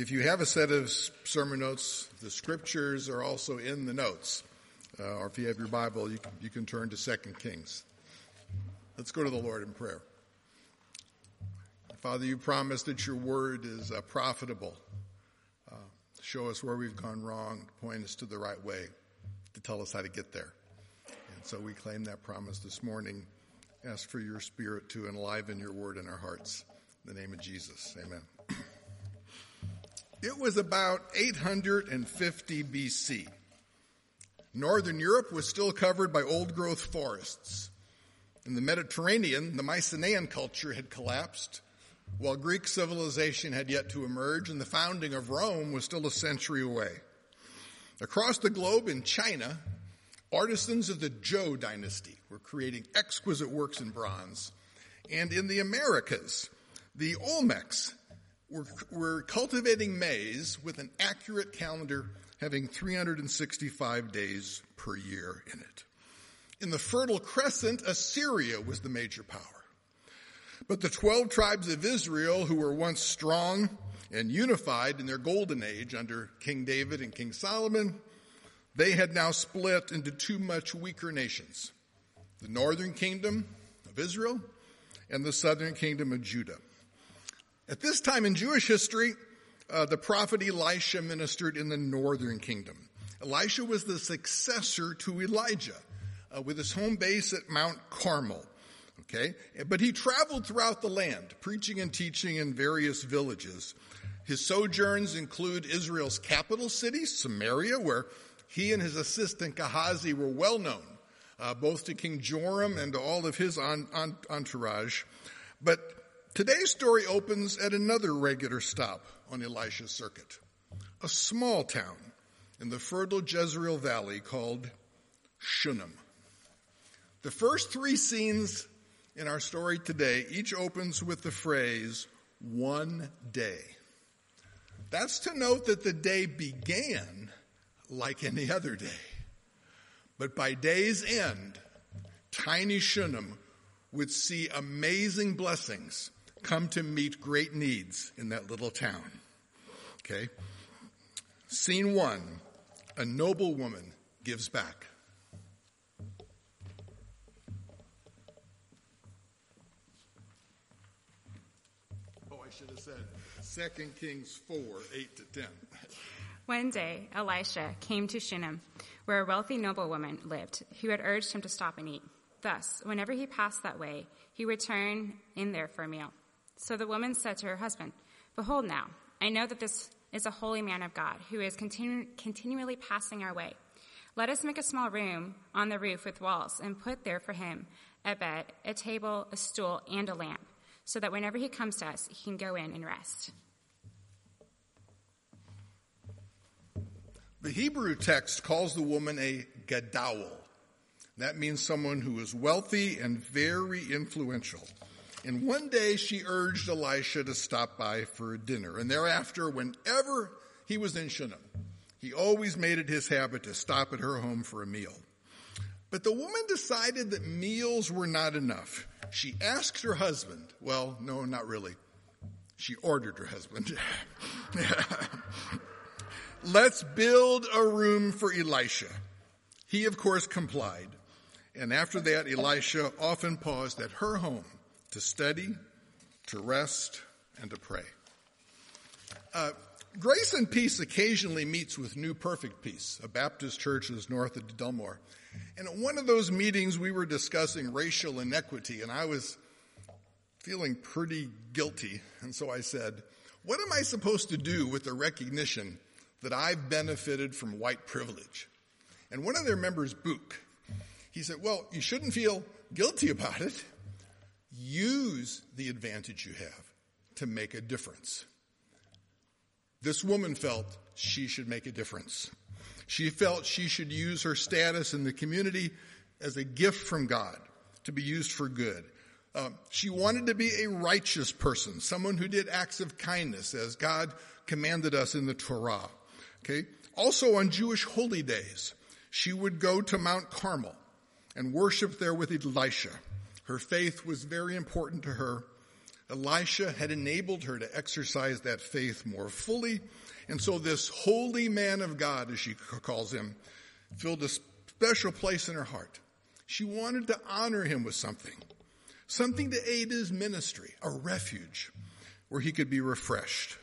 If you have a set of sermon notes, the scriptures are also in the notes. Uh, or if you have your Bible, you can, you can turn to Second Kings. Let's go to the Lord in prayer. Father, you promised that your word is uh, profitable. Uh, show us where we've gone wrong, point us to the right way, to tell us how to get there. And so we claim that promise this morning. Ask for your spirit to enliven your word in our hearts. In the name of Jesus, amen. It was about 850 BC. Northern Europe was still covered by old growth forests. In the Mediterranean, the Mycenaean culture had collapsed, while Greek civilization had yet to emerge, and the founding of Rome was still a century away. Across the globe in China, artisans of the Zhou dynasty were creating exquisite works in bronze. And in the Americas, the Olmecs were, were cultivating maize with an accurate calendar having 365 days per year in it. In the Fertile Crescent, Assyria was the major power. But the 12 tribes of Israel, who were once strong and unified in their golden age under King David and King Solomon, they had now split into two much weaker nations. The northern kingdom of Israel and the southern kingdom of Judah. At this time in Jewish history, uh, the prophet Elisha ministered in the northern kingdom. Elisha was the successor to Elijah, uh, with his home base at Mount Carmel. Okay, but he traveled throughout the land, preaching and teaching in various villages. His sojourns include Israel's capital city, Samaria, where he and his assistant Gehazi were well known, uh, both to King Joram and to all of his entourage. But today's story opens at another regular stop on Elisha's circuit, a small town in the fertile Jezreel Valley called Shunem. The first three scenes in our story today each opens with the phrase, one day. That's to note that the day began like any other day. But by day's end, tiny Shunem would see amazing blessings come to meet great needs in that little town. Okay? Scene one a noble woman gives back. Oh, I should have said 2 Kings 4 8 to 10. One day, Elisha came to Shunem, where a wealthy noblewoman lived, who had urged him to stop and eat. Thus, whenever he passed that way, he would turn in there for a meal. So the woman said to her husband, Behold now, I know that this is a holy man of God who is continu- continually passing our way. Let us make a small room on the roof with walls and put there for him a bed, a table, a stool, and a lamp, so that whenever he comes to us, he can go in and rest. The Hebrew text calls the woman a gadawal. That means someone who is wealthy and very influential. And one day she urged Elisha to stop by for a dinner. And thereafter, whenever he was in Shunem, he always made it his habit to stop at her home for a meal. But the woman decided that meals were not enough. She asked her husband, well, no, not really. She ordered her husband. Let's build a room for Elisha. He, of course, complied. And after that, Elisha often paused at her home to study, to rest, and to pray. Uh, Grace and Peace occasionally meets with New Perfect Peace, a Baptist church that's north of Delmar. And at one of those meetings, we were discussing racial inequity, and I was feeling pretty guilty. And so I said, What am I supposed to do with the recognition that I've benefited from white privilege? And one of their members, Book, he said, Well, you shouldn't feel guilty about it use the advantage you have to make a difference. This woman felt she should make a difference. She felt she should use her status in the community as a gift from God to be used for good. Uh, she wanted to be a righteous person, someone who did acts of kindness as God commanded us in the Torah. Okay. Also on Jewish holy days, she would go to Mount Carmel and worship there with Elisha. Her faith was very important to her. Elisha had enabled her to exercise that faith more fully. And so this holy man of God, as she calls him, filled a special place in her heart. She wanted to honor him with something, something to aid his ministry, a refuge where he could be refreshed.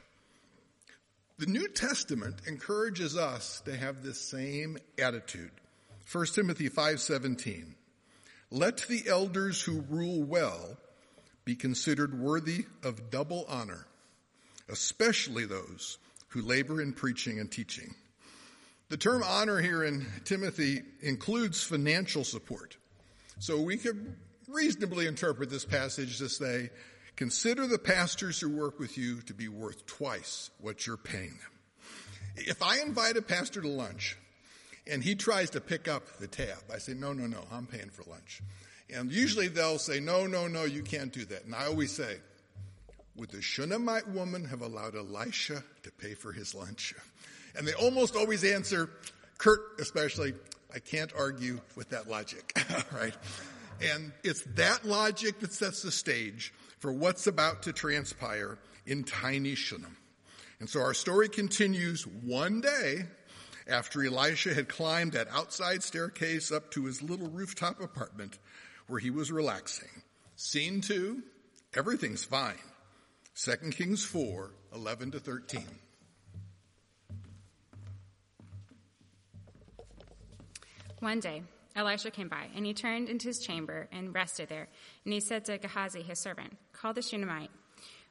The New Testament encourages us to have this same attitude. 1 Timothy 5:17 Let the elders who rule well be considered worthy of double honor, especially those who labor in preaching and teaching. The term honor here in Timothy includes financial support. So we could reasonably interpret this passage to say, consider the pastors who work with you to be worth twice what you're paying them. If I invite a pastor to lunch and he tries to pick up the tab, I say, no, no, no, I'm paying for lunch. And usually they'll say, no, no, no, you can't do that. And I always say, would the Shunammite woman have allowed Elisha to pay for his lunch? And they almost always answer, Kurt especially, I can't argue with that logic, right? And it's that logic that sets the stage for what's about to transpire in tiny Shunem. And so our story continues one day after Elisha had climbed that outside staircase up to his little rooftop apartment where he was relaxing. Scene two, everything's fine. 2 Kings 4, 11 to 13. One day, Elisha came by, and he turned into his chamber and rested there. And he said to Gehazi, his servant, Call the Shunammite.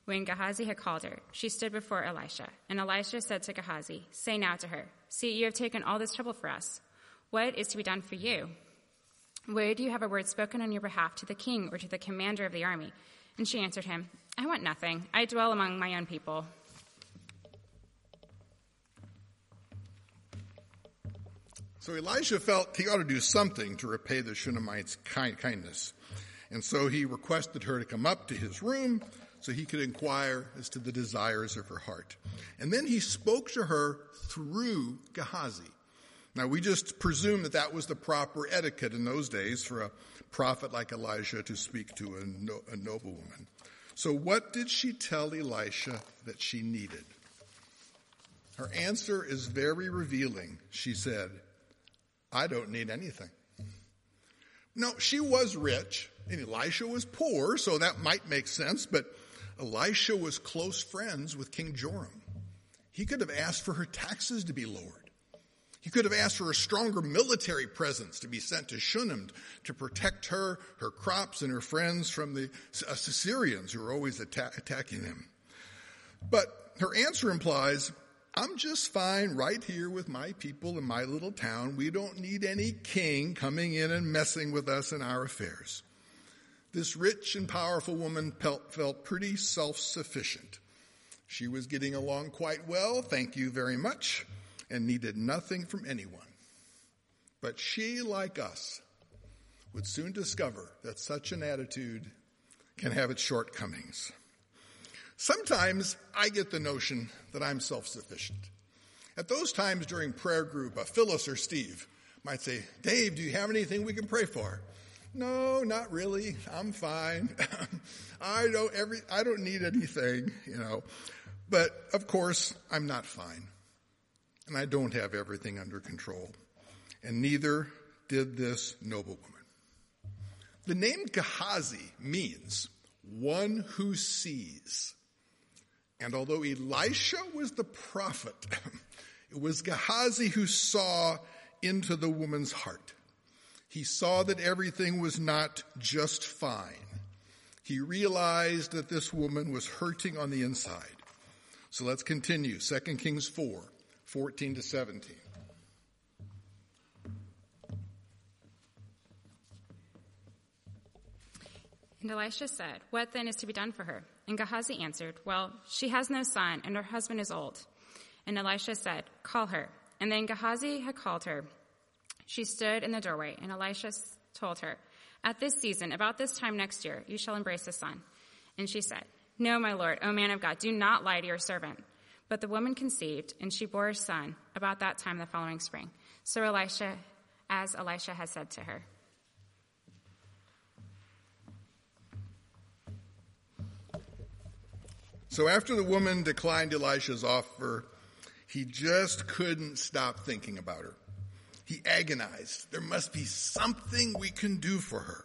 When Gehazi had called her, she stood before Elisha. And Elisha said to Gehazi, Say now to her, See, you have taken all this trouble for us. What is to be done for you? Would you have a word spoken on your behalf to the king or to the commander of the army? And she answered him, I want nothing. I dwell among my own people. So Elisha felt he ought to do something to repay the Shunammite's kind, kindness. And so he requested her to come up to his room so he could inquire as to the desires of her heart. And then he spoke to her through Gehazi. Now we just presume that that was the proper etiquette in those days for a prophet like Elijah to speak to a, no, a noblewoman. So what did she tell Elisha that she needed? Her answer is very revealing. She said, I don't need anything. No, she was rich and Elisha was poor, so that might make sense, but Elisha was close friends with King Joram. He could have asked for her taxes to be lowered. He could have asked for a stronger military presence to be sent to Shunem to protect her, her crops, and her friends from the uh, Assyrians who were always atta- attacking them. But her answer implies I'm just fine right here with my people in my little town. We don't need any king coming in and messing with us in our affairs. This rich and powerful woman felt pretty self-sufficient. She was getting along quite well, thank you very much, and needed nothing from anyone. But she, like us, would soon discover that such an attitude can have its shortcomings. Sometimes I get the notion that I'm self sufficient. At those times during prayer group, a Phyllis or Steve might say, Dave, do you have anything we can pray for? No, not really. I'm fine. I don't every I don't need anything, you know. But of course, I'm not fine. And I don't have everything under control. And neither did this noblewoman. The name Gehazi means one who sees. And although Elisha was the prophet, it was Gehazi who saw into the woman's heart. He saw that everything was not just fine. He realized that this woman was hurting on the inside. So let's continue. 2 Kings 4, 14 to 17. And Elisha said, What then is to be done for her? And Gehazi answered, Well, she has no son, and her husband is old. And Elisha said, Call her. And then Gehazi had called her. She stood in the doorway, and Elisha told her, At this season, about this time next year, you shall embrace a son. And she said, No, my lord, O man of God, do not lie to your servant. But the woman conceived, and she bore a son about that time the following spring. So Elisha, as Elisha had said to her. So after the woman declined Elisha's offer, he just couldn't stop thinking about her. He agonized. There must be something we can do for her.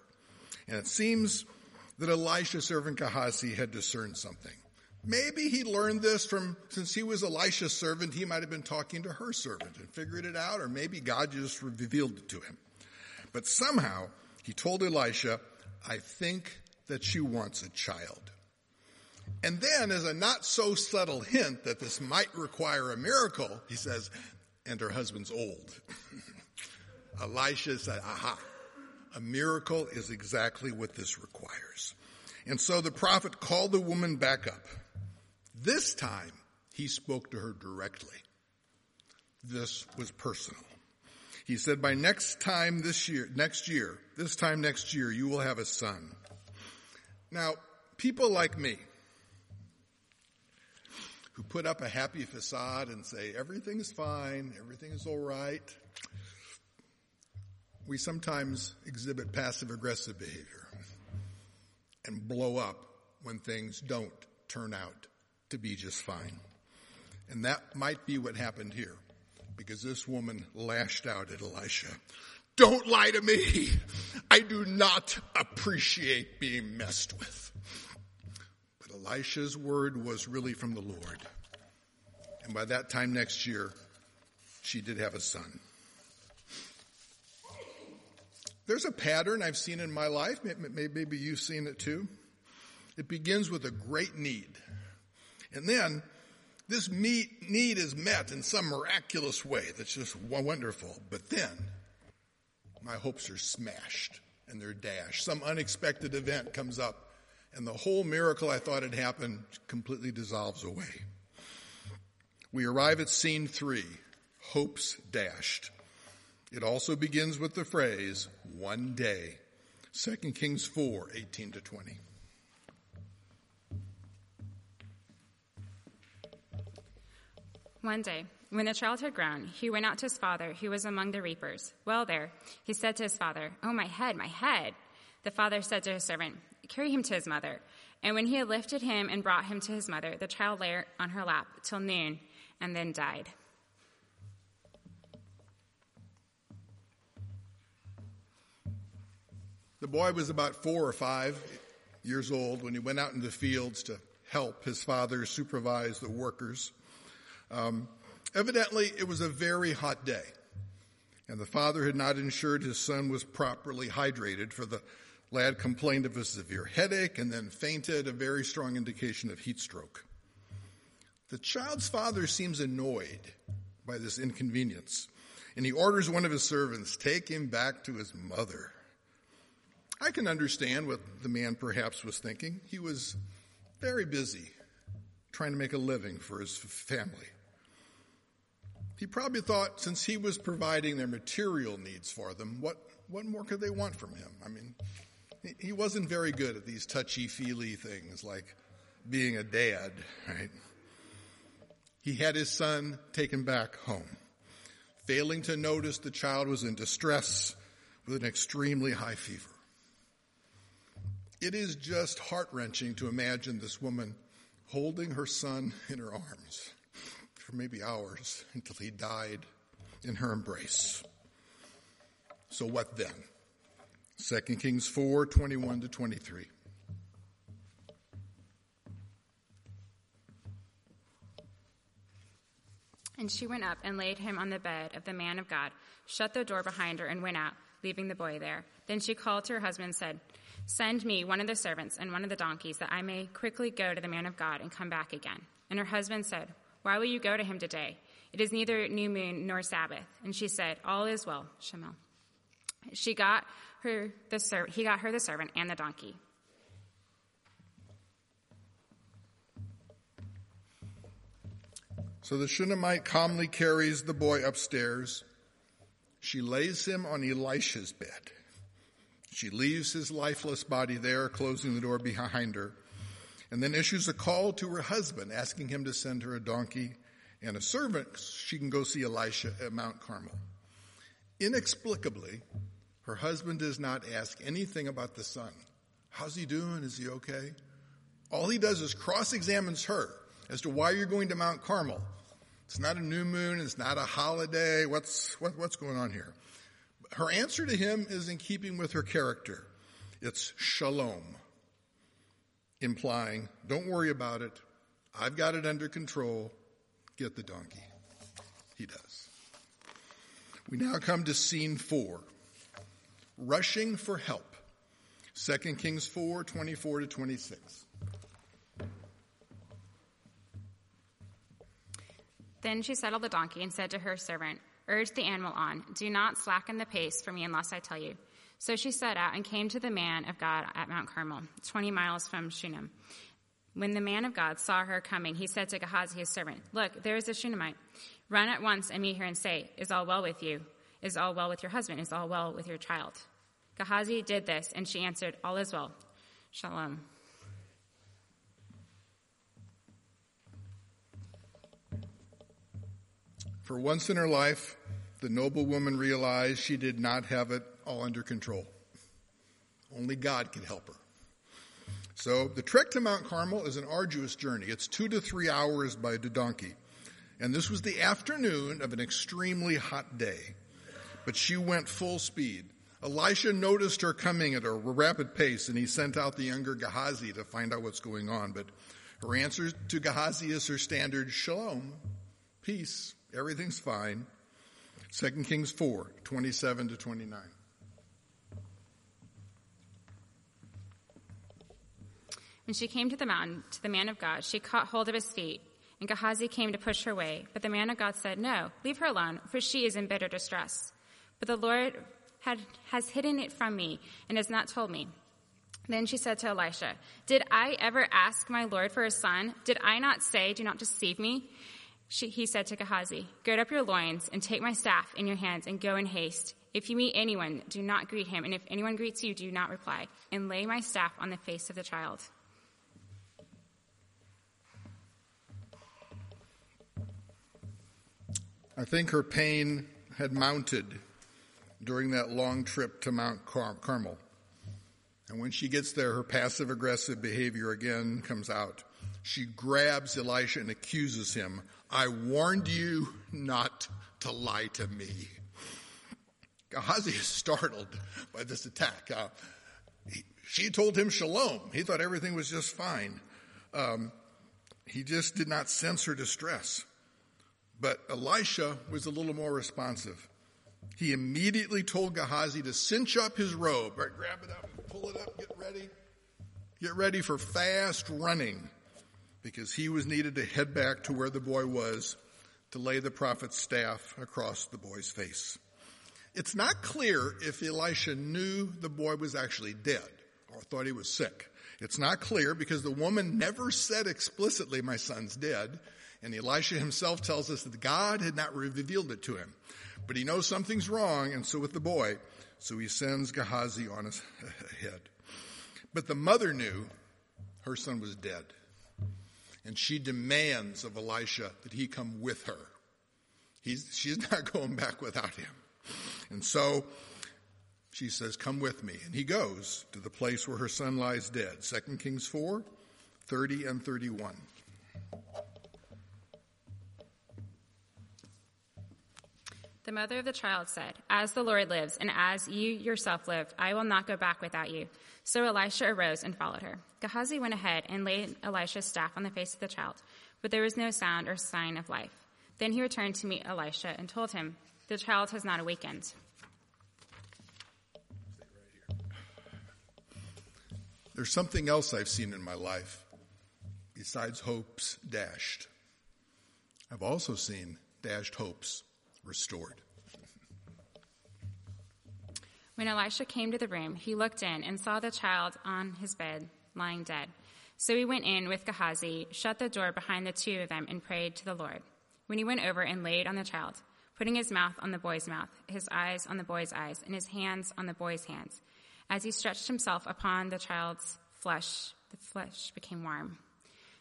And it seems that Elisha's servant Gehazi had discerned something. Maybe he learned this from, since he was Elisha's servant, he might have been talking to her servant and figured it out, or maybe God just revealed it to him. But somehow, he told Elisha, I think that she wants a child. And then, as a not so subtle hint that this might require a miracle, he says, and her husband's old. Elisha said, aha, a miracle is exactly what this requires. And so the prophet called the woman back up. This time, he spoke to her directly. This was personal. He said, by next time this year, next year, this time next year, you will have a son. Now, people like me, who put up a happy facade and say everything's fine, everything is all right, we sometimes exhibit passive aggressive behavior and blow up when things don't turn out to be just fine. And that might be what happened here because this woman lashed out at Elisha. Don't lie to me. I do not appreciate being messed with. Elisha's word was really from the Lord. And by that time next year, she did have a son. There's a pattern I've seen in my life. Maybe you've seen it too. It begins with a great need. And then this need is met in some miraculous way that's just wonderful. But then my hopes are smashed and they're dashed. Some unexpected event comes up and the whole miracle I thought had happened completely dissolves away. We arrive at scene three, hopes dashed. It also begins with the phrase, one day. 2 Kings 4, 18 to 20. One day, when the child had grown, he went out to his father, who was among the reapers. Well, there, he said to his father, Oh, my head, my head. The father said to his servant, Carry him to his mother. And when he had lifted him and brought him to his mother, the child lay on her lap till noon and then died. The boy was about four or five years old when he went out in the fields to help his father supervise the workers. Um, evidently, it was a very hot day, and the father had not ensured his son was properly hydrated, for the lad complained of a severe headache and then fainted, a very strong indication of heat stroke. The child's father seems annoyed by this inconvenience, and he orders one of his servants, take him back to his mother. I can understand what the man perhaps was thinking. He was very busy trying to make a living for his family. He probably thought since he was providing their material needs for them, what, what more could they want from him? I mean, he wasn't very good at these touchy feely things like being a dad, right? He had his son taken back home, failing to notice the child was in distress with an extremely high fever. It is just heart wrenching to imagine this woman holding her son in her arms for maybe hours until he died in her embrace. So what then? 2 Kings 4 21 to 23. And she went up and laid him on the bed of the man of God, shut the door behind her, and went out, leaving the boy there. Then she called to her husband and said, Send me one of the servants and one of the donkeys, that I may quickly go to the man of God and come back again. And her husband said, Why will you go to him today? It is neither new moon nor Sabbath. And she said, All is well, shalom. She got her the ser- he got her the servant and the donkey. So the Shunammite calmly carries the boy upstairs. She lays him on Elisha's bed. She leaves his lifeless body there, closing the door behind her, and then issues a call to her husband, asking him to send her a donkey and a servant. so She can go see Elisha at Mount Carmel. Inexplicably, her husband does not ask anything about the son. How's he doing? Is he okay? All he does is cross examines her as to why you're going to Mount Carmel. It's not a new moon. It's not a holiday. What's, what, what's going on here? Her answer to him is in keeping with her character. It's shalom, implying, don't worry about it. I've got it under control. Get the donkey. He does. We now come to scene four rushing for help. 2 Kings 4 24 to 26. Then she saddled the donkey and said to her servant, Urge the animal on. Do not slacken the pace for me unless I tell you. So she set out and came to the man of God at Mount Carmel, 20 miles from Shunem. When the man of God saw her coming, he said to Gehazi, his servant, Look, there is a Shunammite. Run at once and meet her and say, Is all well with you? Is all well with your husband? Is all well with your child? Gehazi did this, and she answered, All is well. Shalom. For once in her life, the noble woman realized she did not have it all under control. Only God could help her. So the trek to Mount Carmel is an arduous journey. It's two to three hours by the donkey. And this was the afternoon of an extremely hot day. But she went full speed. Elisha noticed her coming at a rapid pace and he sent out the younger Gehazi to find out what's going on. But her answer to Gehazi is her standard shalom, peace, everything's fine. 2 Kings 4, 27 to 29. When she came to the mountain, to the man of God, she caught hold of his feet, and Gehazi came to push her away. But the man of God said, No, leave her alone, for she is in bitter distress. But the Lord had, has hidden it from me and has not told me. Then she said to Elisha, Did I ever ask my Lord for a son? Did I not say, Do not deceive me? She, he said to Gehazi, Gird up your loins and take my staff in your hands and go in haste. If you meet anyone, do not greet him, and if anyone greets you, do not reply, and lay my staff on the face of the child. I think her pain had mounted during that long trip to Mount Car- Carmel. And when she gets there, her passive aggressive behavior again comes out. She grabs Elisha and accuses him I warned you not to lie to me. Gehazi is startled by this attack. Uh, he, she told him shalom. He thought everything was just fine. Um, he just did not sense her distress. But Elisha was a little more responsive. He immediately told Gehazi to cinch up his robe, right, grab it up, pull it up, get ready. Get ready for fast running because he was needed to head back to where the boy was to lay the prophet's staff across the boy's face. It's not clear if Elisha knew the boy was actually dead or thought he was sick. It's not clear because the woman never said explicitly, my son's dead. And Elisha himself tells us that God had not revealed it to him. But he knows something's wrong, and so with the boy, so he sends Gehazi on his head. But the mother knew her son was dead and she demands of Elisha that he come with her. He's, she's not going back without him. And so she says, Come with me. And he goes to the place where her son lies dead. 2 Kings 4 30 and 31. The mother of the child said, As the Lord lives, and as you yourself live, I will not go back without you. So Elisha arose and followed her. Gehazi went ahead and laid Elisha's staff on the face of the child, but there was no sound or sign of life. Then he returned to meet Elisha and told him, The child has not awakened. There's something else I've seen in my life besides hopes dashed. I've also seen dashed hopes restored. When Elisha came to the room, he looked in and saw the child on his bed, lying dead. So he went in with Gehazi, shut the door behind the two of them, and prayed to the Lord. When he went over and laid on the child, putting his mouth on the boy's mouth, his eyes on the boy's eyes, and his hands on the boy's hands, as he stretched himself upon the child's flesh, the flesh became warm.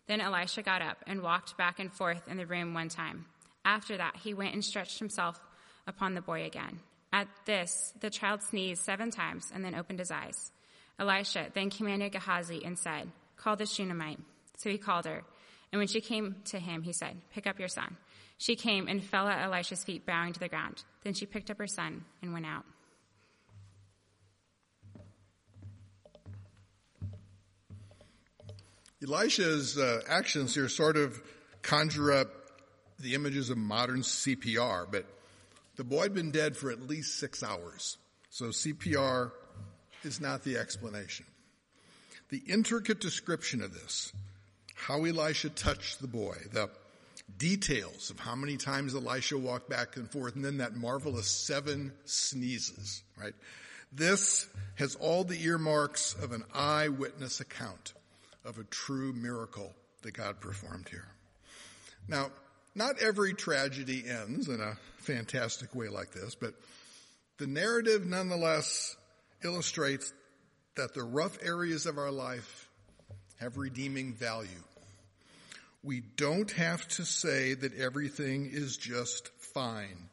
Then Elisha got up and walked back and forth in the room one time. After that, he went and stretched himself upon the boy again. At this, the child sneezed seven times and then opened his eyes. Elisha then commanded Gehazi and said, Call the Shunammite. So he called her. And when she came to him, he said, Pick up your son. She came and fell at Elisha's feet, bowing to the ground. Then she picked up her son and went out. Elisha's uh, actions here sort of conjure up the images of modern CPR, but the boy had been dead for at least six hours. So CPR is not the explanation. The intricate description of this, how Elisha touched the boy, the details of how many times Elisha walked back and forth, and then that marvelous seven sneezes, right? This has all the earmarks of an eyewitness account of a true miracle that God performed here. Now, not every tragedy ends in a fantastic way like this, but the narrative nonetheless illustrates that the rough areas of our life have redeeming value. We don't have to say that everything is just fine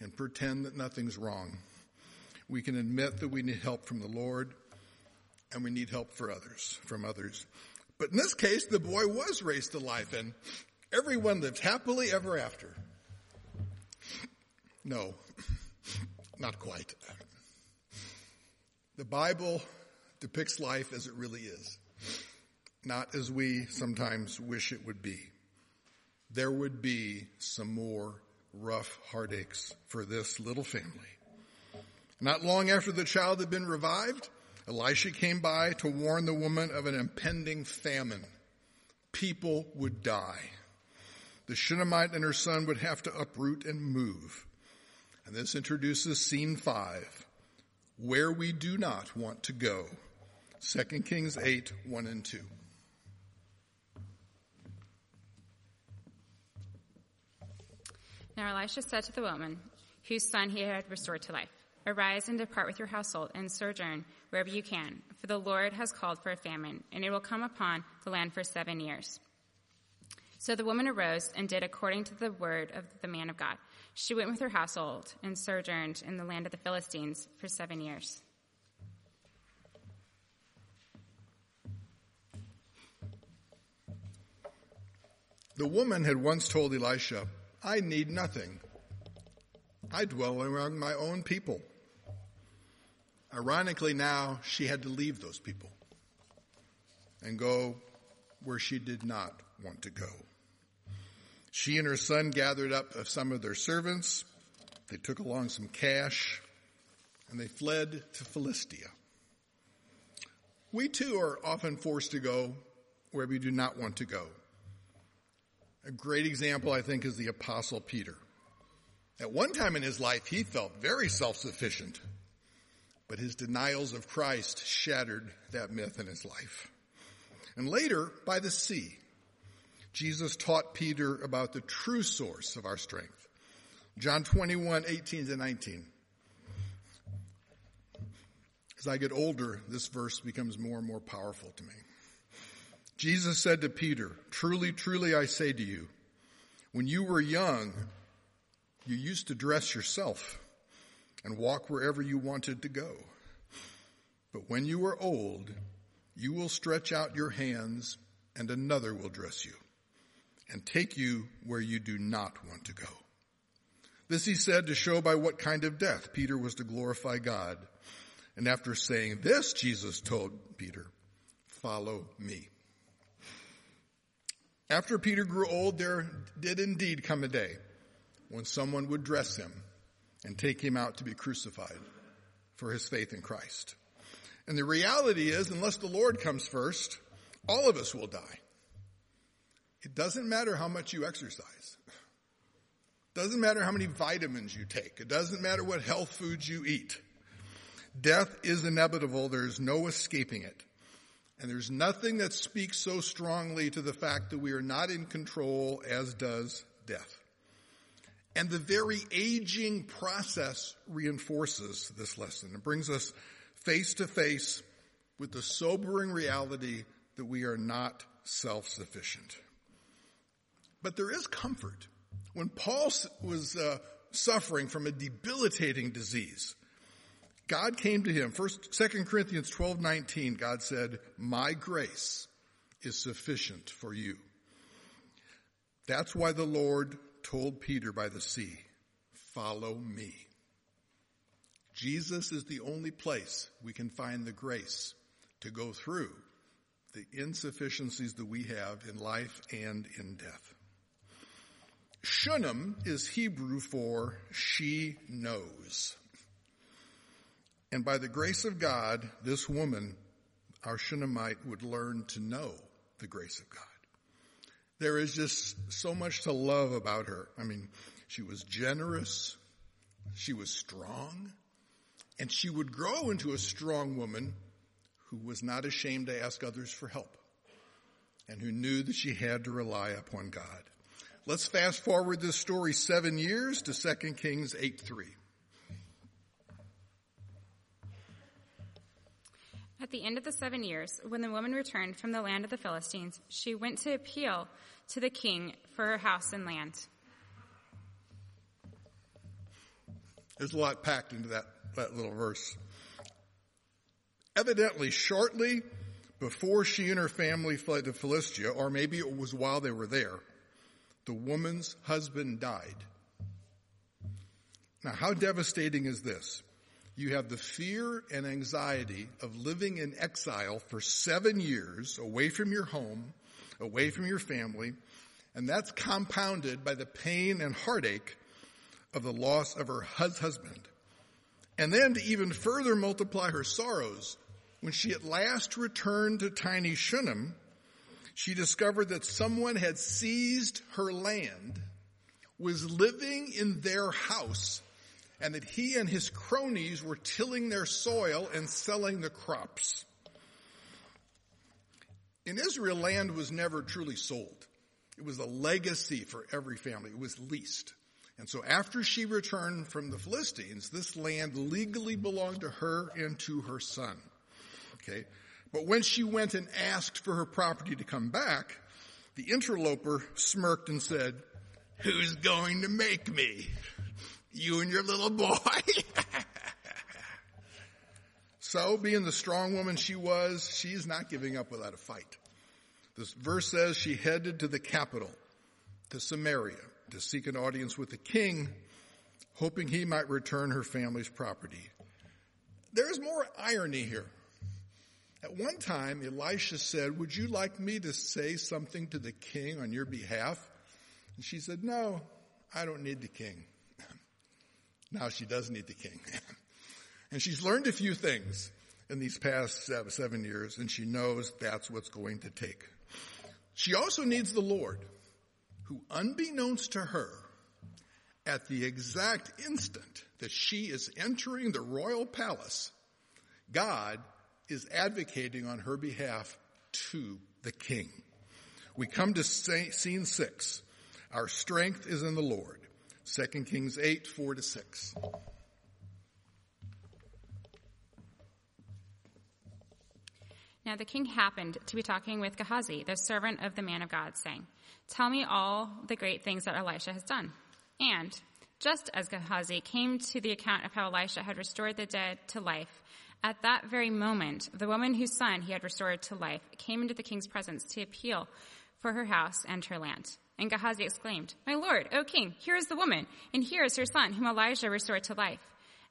and pretend that nothing's wrong. We can admit that we need help from the Lord and we need help for others, from others. But in this case, the boy was raised to life and everyone lived happily ever after. No, not quite. The Bible depicts life as it really is, not as we sometimes wish it would be. There would be some more rough heartaches for this little family. Not long after the child had been revived, Elisha came by to warn the woman of an impending famine. People would die. The Shunammite and her son would have to uproot and move. And this introduces scene five, where we do not want to go. 2 Kings 8, 1 and 2. Now Elisha said to the woman, whose son he had restored to life, Arise and depart with your household and sojourn wherever you can, for the Lord has called for a famine, and it will come upon the land for seven years. So the woman arose and did according to the word of the man of God. She went with her household and sojourned in the land of the Philistines for seven years. The woman had once told Elisha, I need nothing. I dwell among my own people. Ironically, now she had to leave those people and go where she did not want to go. She and her son gathered up some of their servants. They took along some cash and they fled to Philistia. We too are often forced to go where we do not want to go. A great example, I think, is the apostle Peter. At one time in his life, he felt very self-sufficient, but his denials of Christ shattered that myth in his life. And later, by the sea, Jesus taught Peter about the true source of our strength. John 21, 18 to 19. As I get older, this verse becomes more and more powerful to me. Jesus said to Peter, truly, truly I say to you, when you were young, you used to dress yourself and walk wherever you wanted to go. But when you are old, you will stretch out your hands and another will dress you and take you where you do not want to go. This he said to show by what kind of death Peter was to glorify God. And after saying this, Jesus told Peter, follow me. After Peter grew old, there did indeed come a day when someone would dress him and take him out to be crucified for his faith in Christ. And the reality is, unless the Lord comes first, all of us will die. It doesn't matter how much you exercise. It doesn't matter how many vitamins you take. It doesn't matter what health foods you eat. Death is inevitable. There's no escaping it. And there's nothing that speaks so strongly to the fact that we are not in control as does death. And the very aging process reinforces this lesson. It brings us face to face with the sobering reality that we are not self-sufficient. But there is comfort. When Paul was uh, suffering from a debilitating disease, God came to him. First, Second Corinthians 12, 19, God said, my grace is sufficient for you. That's why the Lord told Peter by the sea, follow me. Jesus is the only place we can find the grace to go through the insufficiencies that we have in life and in death. Shunem is Hebrew for she knows. And by the grace of God, this woman, our Shunammite, would learn to know the grace of God. There is just so much to love about her. I mean, she was generous. She was strong. And she would grow into a strong woman who was not ashamed to ask others for help and who knew that she had to rely upon God. Let's fast forward this story seven years to 2 Kings 8 3. At the end of the seven years, when the woman returned from the land of the Philistines, she went to appeal to the king for her house and land. There's a lot packed into that, that little verse. Evidently, shortly before she and her family fled to Philistia, or maybe it was while they were there, the woman's husband died. Now, how devastating is this? You have the fear and anxiety of living in exile for seven years away from your home, away from your family, and that's compounded by the pain and heartache of the loss of her husband. And then to even further multiply her sorrows, when she at last returned to tiny Shunem, she discovered that someone had seized her land, was living in their house, and that he and his cronies were tilling their soil and selling the crops. In Israel, land was never truly sold. It was a legacy for every family. It was leased. And so after she returned from the Philistines, this land legally belonged to her and to her son. Okay. But when she went and asked for her property to come back, the interloper smirked and said, who's going to make me? You and your little boy. so being the strong woman she was, she's not giving up without a fight. This verse says she headed to the capital, to Samaria, to seek an audience with the king, hoping he might return her family's property. There's more irony here. At one time, Elisha said, would you like me to say something to the king on your behalf? And she said, no, I don't need the king. Now she does need the king. and she's learned a few things in these past seven years, and she knows that's what's going to take. She also needs the Lord, who unbeknownst to her, at the exact instant that she is entering the royal palace, God is advocating on her behalf to the king. We come to scene six. Our strength is in the Lord. 2 Kings 8, 4 to 6. Now the king happened to be talking with Gehazi, the servant of the man of God, saying, Tell me all the great things that Elisha has done. And just as Gehazi came to the account of how Elisha had restored the dead to life, at that very moment, the woman whose son he had restored to life came into the king's presence to appeal for her house and her land. And Gehazi exclaimed, My lord, O king, here is the woman, and here is her son, whom Elijah restored to life.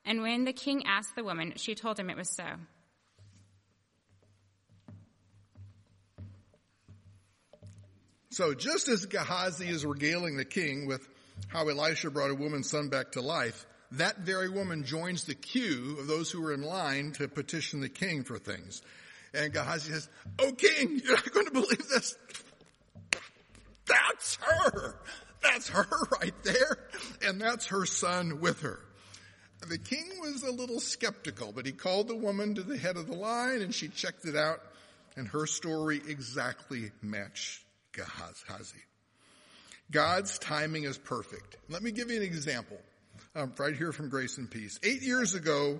And when the king asked the woman, she told him it was so. So just as Gehazi is regaling the king with how Elisha brought a woman's son back to life, that very woman joins the queue of those who are in line to petition the king for things. And Gehazi says, Oh king, you're not going to believe this. That's her. That's her right there. And that's her son with her. The king was a little skeptical, but he called the woman to the head of the line and she checked it out and her story exactly matched Gehazi. God's timing is perfect. Let me give you an example um, right here from Grace and Peace. Eight years ago,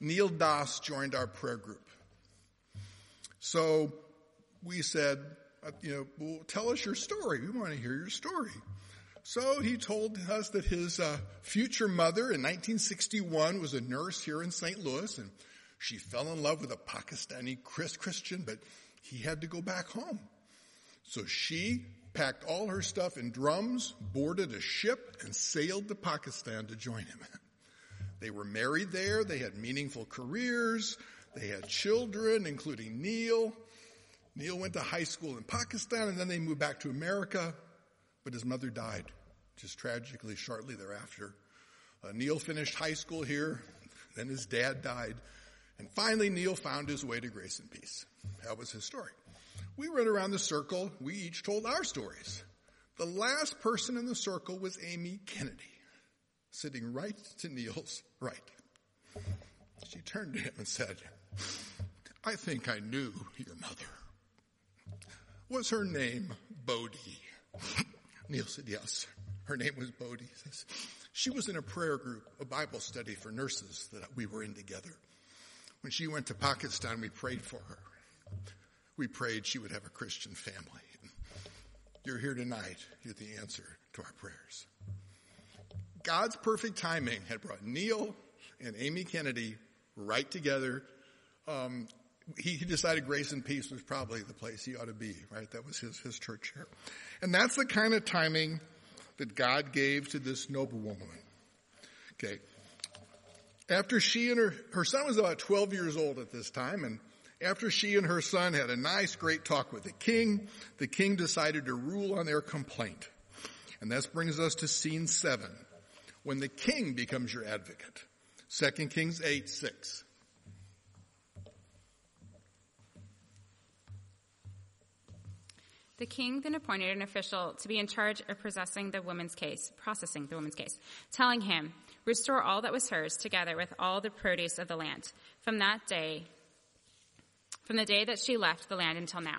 Neil Das joined our prayer group. So we said, uh, you know, well, tell us your story. We want to hear your story. So he told us that his uh, future mother in 1961 was a nurse here in St. Louis and she fell in love with a Pakistani Christian, but he had to go back home. So she packed all her stuff in drums, boarded a ship, and sailed to Pakistan to join him. They were married there. They had meaningful careers. They had children, including Neil. Neil went to high school in Pakistan and then they moved back to America, but his mother died just tragically shortly thereafter. Uh, Neil finished high school here, then his dad died, and finally Neil found his way to grace and peace. That was his story. We went around the circle, we each told our stories. The last person in the circle was Amy Kennedy, sitting right to Neil's right. She turned to him and said, I think I knew your mother. Was her name Bodie? Neil said, yes. Her name was Bodie. Says, she was in a prayer group, a Bible study for nurses that we were in together. When she went to Pakistan, we prayed for her. We prayed she would have a Christian family. You're here tonight. You're the answer to our prayers. God's perfect timing had brought Neil and Amy Kennedy right together. Um, he, decided grace and peace was probably the place he ought to be, right? That was his, his church here. And that's the kind of timing that God gave to this noble woman. Okay. After she and her, her son was about 12 years old at this time, and after she and her son had a nice, great talk with the king, the king decided to rule on their complaint. And this brings us to scene seven, when the king becomes your advocate. 2 Kings 8, 6. The king then appointed an official to be in charge of processing the woman's case, processing the woman's case, telling him, restore all that was hers together with all the produce of the land from that day, from the day that she left the land until now.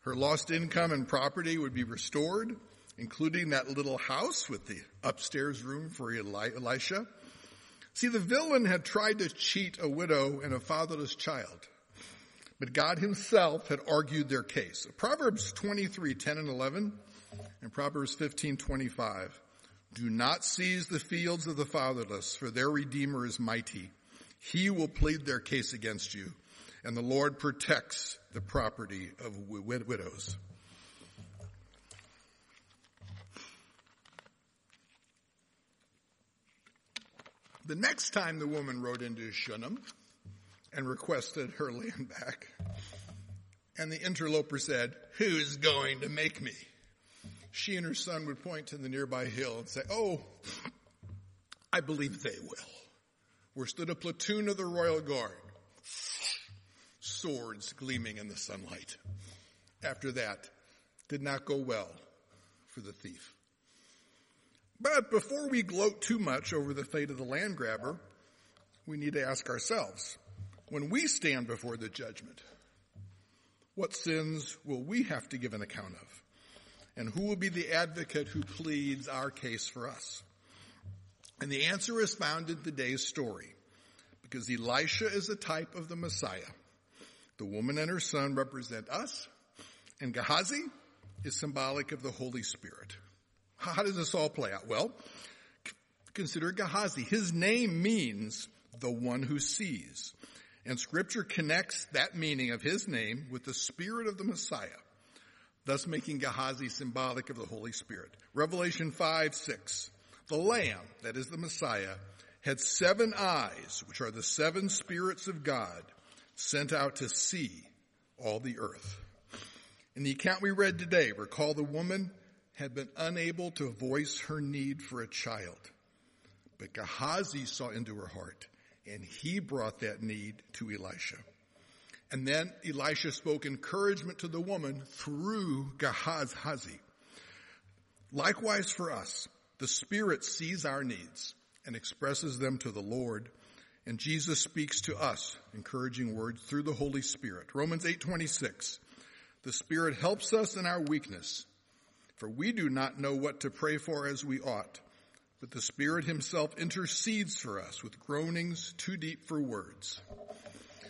Her lost income and property would be restored, including that little house with the upstairs room for Elisha. See, the villain had tried to cheat a widow and a fatherless child. But God himself had argued their case. Proverbs 23, 10 and 11, and Proverbs 15, 25. Do not seize the fields of the fatherless, for their Redeemer is mighty. He will plead their case against you, and the Lord protects the property of widows. The next time the woman rode into Shunem, and requested her land back. And the interloper said, who's going to make me? She and her son would point to the nearby hill and say, oh, I believe they will. Where stood a platoon of the royal guard, swords gleaming in the sunlight. After that, did not go well for the thief. But before we gloat too much over the fate of the land grabber, we need to ask ourselves, when we stand before the judgment, what sins will we have to give an account of? And who will be the advocate who pleads our case for us? And the answer is found in today's story, because Elisha is a type of the Messiah. The woman and her son represent us, and Gehazi is symbolic of the Holy Spirit. How does this all play out? Well, consider Gehazi. His name means the one who sees. And scripture connects that meaning of his name with the spirit of the Messiah, thus making Gehazi symbolic of the Holy Spirit. Revelation 5, 6. The Lamb, that is the Messiah, had seven eyes, which are the seven spirits of God sent out to see all the earth. In the account we read today, recall the woman had been unable to voice her need for a child. But Gehazi saw into her heart and he brought that need to Elisha. And then Elisha spoke encouragement to the woman through Gehazi. Likewise for us, the Spirit sees our needs and expresses them to the Lord, and Jesus speaks to us encouraging words through the Holy Spirit. Romans 8:26. The Spirit helps us in our weakness, for we do not know what to pray for as we ought but the Spirit himself intercedes for us with groanings too deep for words.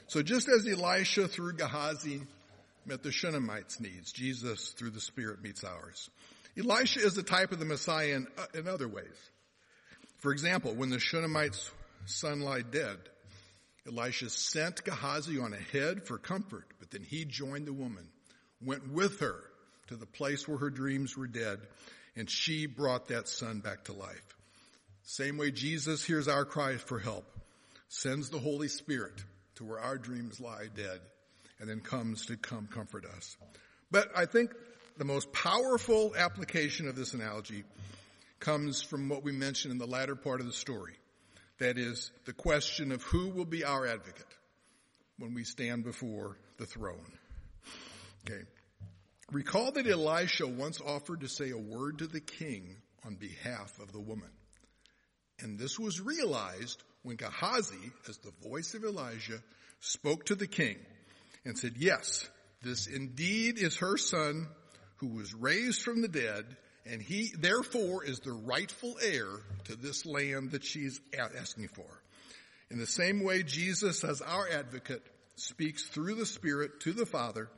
So just as Elisha through Gehazi met the Shunamites' needs, Jesus through the Spirit meets ours. Elisha is the type of the Messiah in, uh, in other ways. For example, when the Shunamites' son lay dead, Elisha sent Gehazi on ahead for comfort, but Then he joined the woman, went with her to the place where her dreams were dead, and she brought that son back to life. Same way Jesus hears our cry for help, sends the Holy Spirit to where our dreams lie dead, and then comes to come comfort us. But I think the most powerful application of this analogy comes from what we mentioned in the latter part of the story. That is the question of who will be our advocate when we stand before the throne. Okay. Recall that Elisha once offered to say a word to the king on behalf of the woman. And this was realized when Gehazi, as the voice of Elijah, spoke to the king and said, yes, this indeed is her son who was raised from the dead and he therefore is the rightful heir to this land that she's asking for. In the same way, Jesus as our advocate speaks through the Spirit to the Father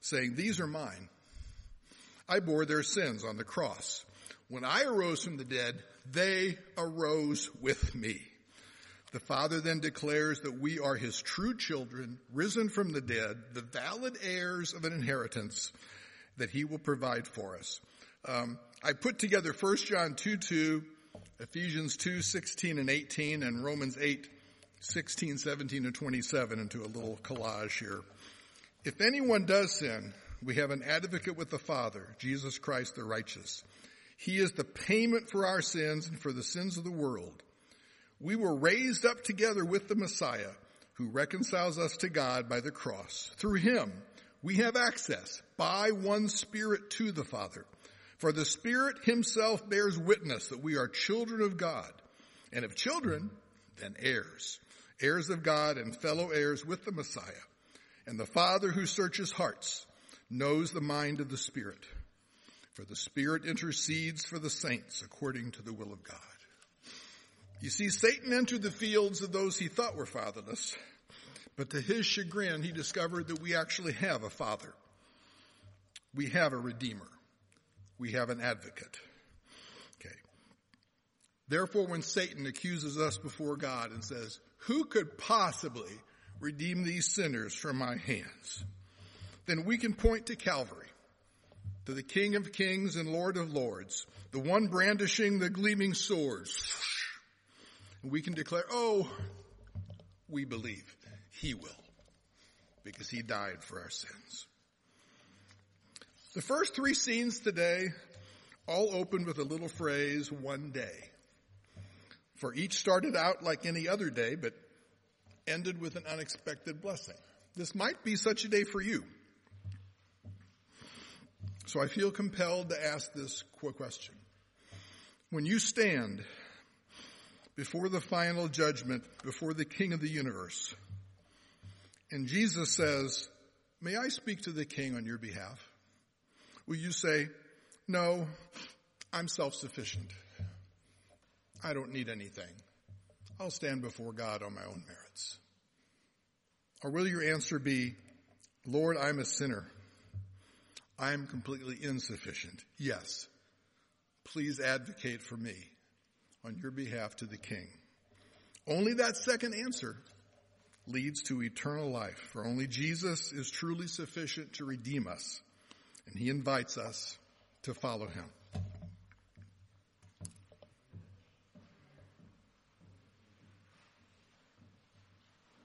saying, these are mine. I bore their sins on the cross. When I arose from the dead, they arose with me. The Father then declares that we are His true children, risen from the dead, the valid heirs of an inheritance that He will provide for us. Um, I put together 1 John 2, 2, Ephesians 2, 16 and 18, and Romans 8, 16, 17, and 27 into a little collage here. If anyone does sin, we have an advocate with the Father, Jesus Christ the righteous. He is the payment for our sins and for the sins of the world. We were raised up together with the Messiah who reconciles us to God by the cross. Through him, we have access by one Spirit to the Father. For the Spirit himself bears witness that we are children of God. And if children, then heirs. Heirs of God and fellow heirs with the Messiah. And the Father who searches hearts knows the mind of the Spirit. For the Spirit intercedes for the saints according to the will of God. You see, Satan entered the fields of those he thought were fatherless, but to his chagrin, he discovered that we actually have a father. We have a redeemer. We have an advocate. Okay. Therefore, when Satan accuses us before God and says, who could possibly redeem these sinners from my hands? Then we can point to Calvary, to the King of Kings and Lord of Lords, the one brandishing the gleaming swords. And we can declare, oh, we believe he will because he died for our sins. The first three scenes today all open with a little phrase, one day. For each started out like any other day, but ended with an unexpected blessing. This might be such a day for you. So I feel compelled to ask this question. When you stand before the final judgment, before the King of the universe, and Jesus says, may I speak to the King on your behalf? Will you say, no, I'm self-sufficient. I don't need anything. I'll stand before God on my own merits. Or will your answer be, Lord, I'm a sinner. I am completely insufficient. Yes. Please advocate for me on your behalf to the King. Only that second answer leads to eternal life, for only Jesus is truly sufficient to redeem us and he invites us to follow him.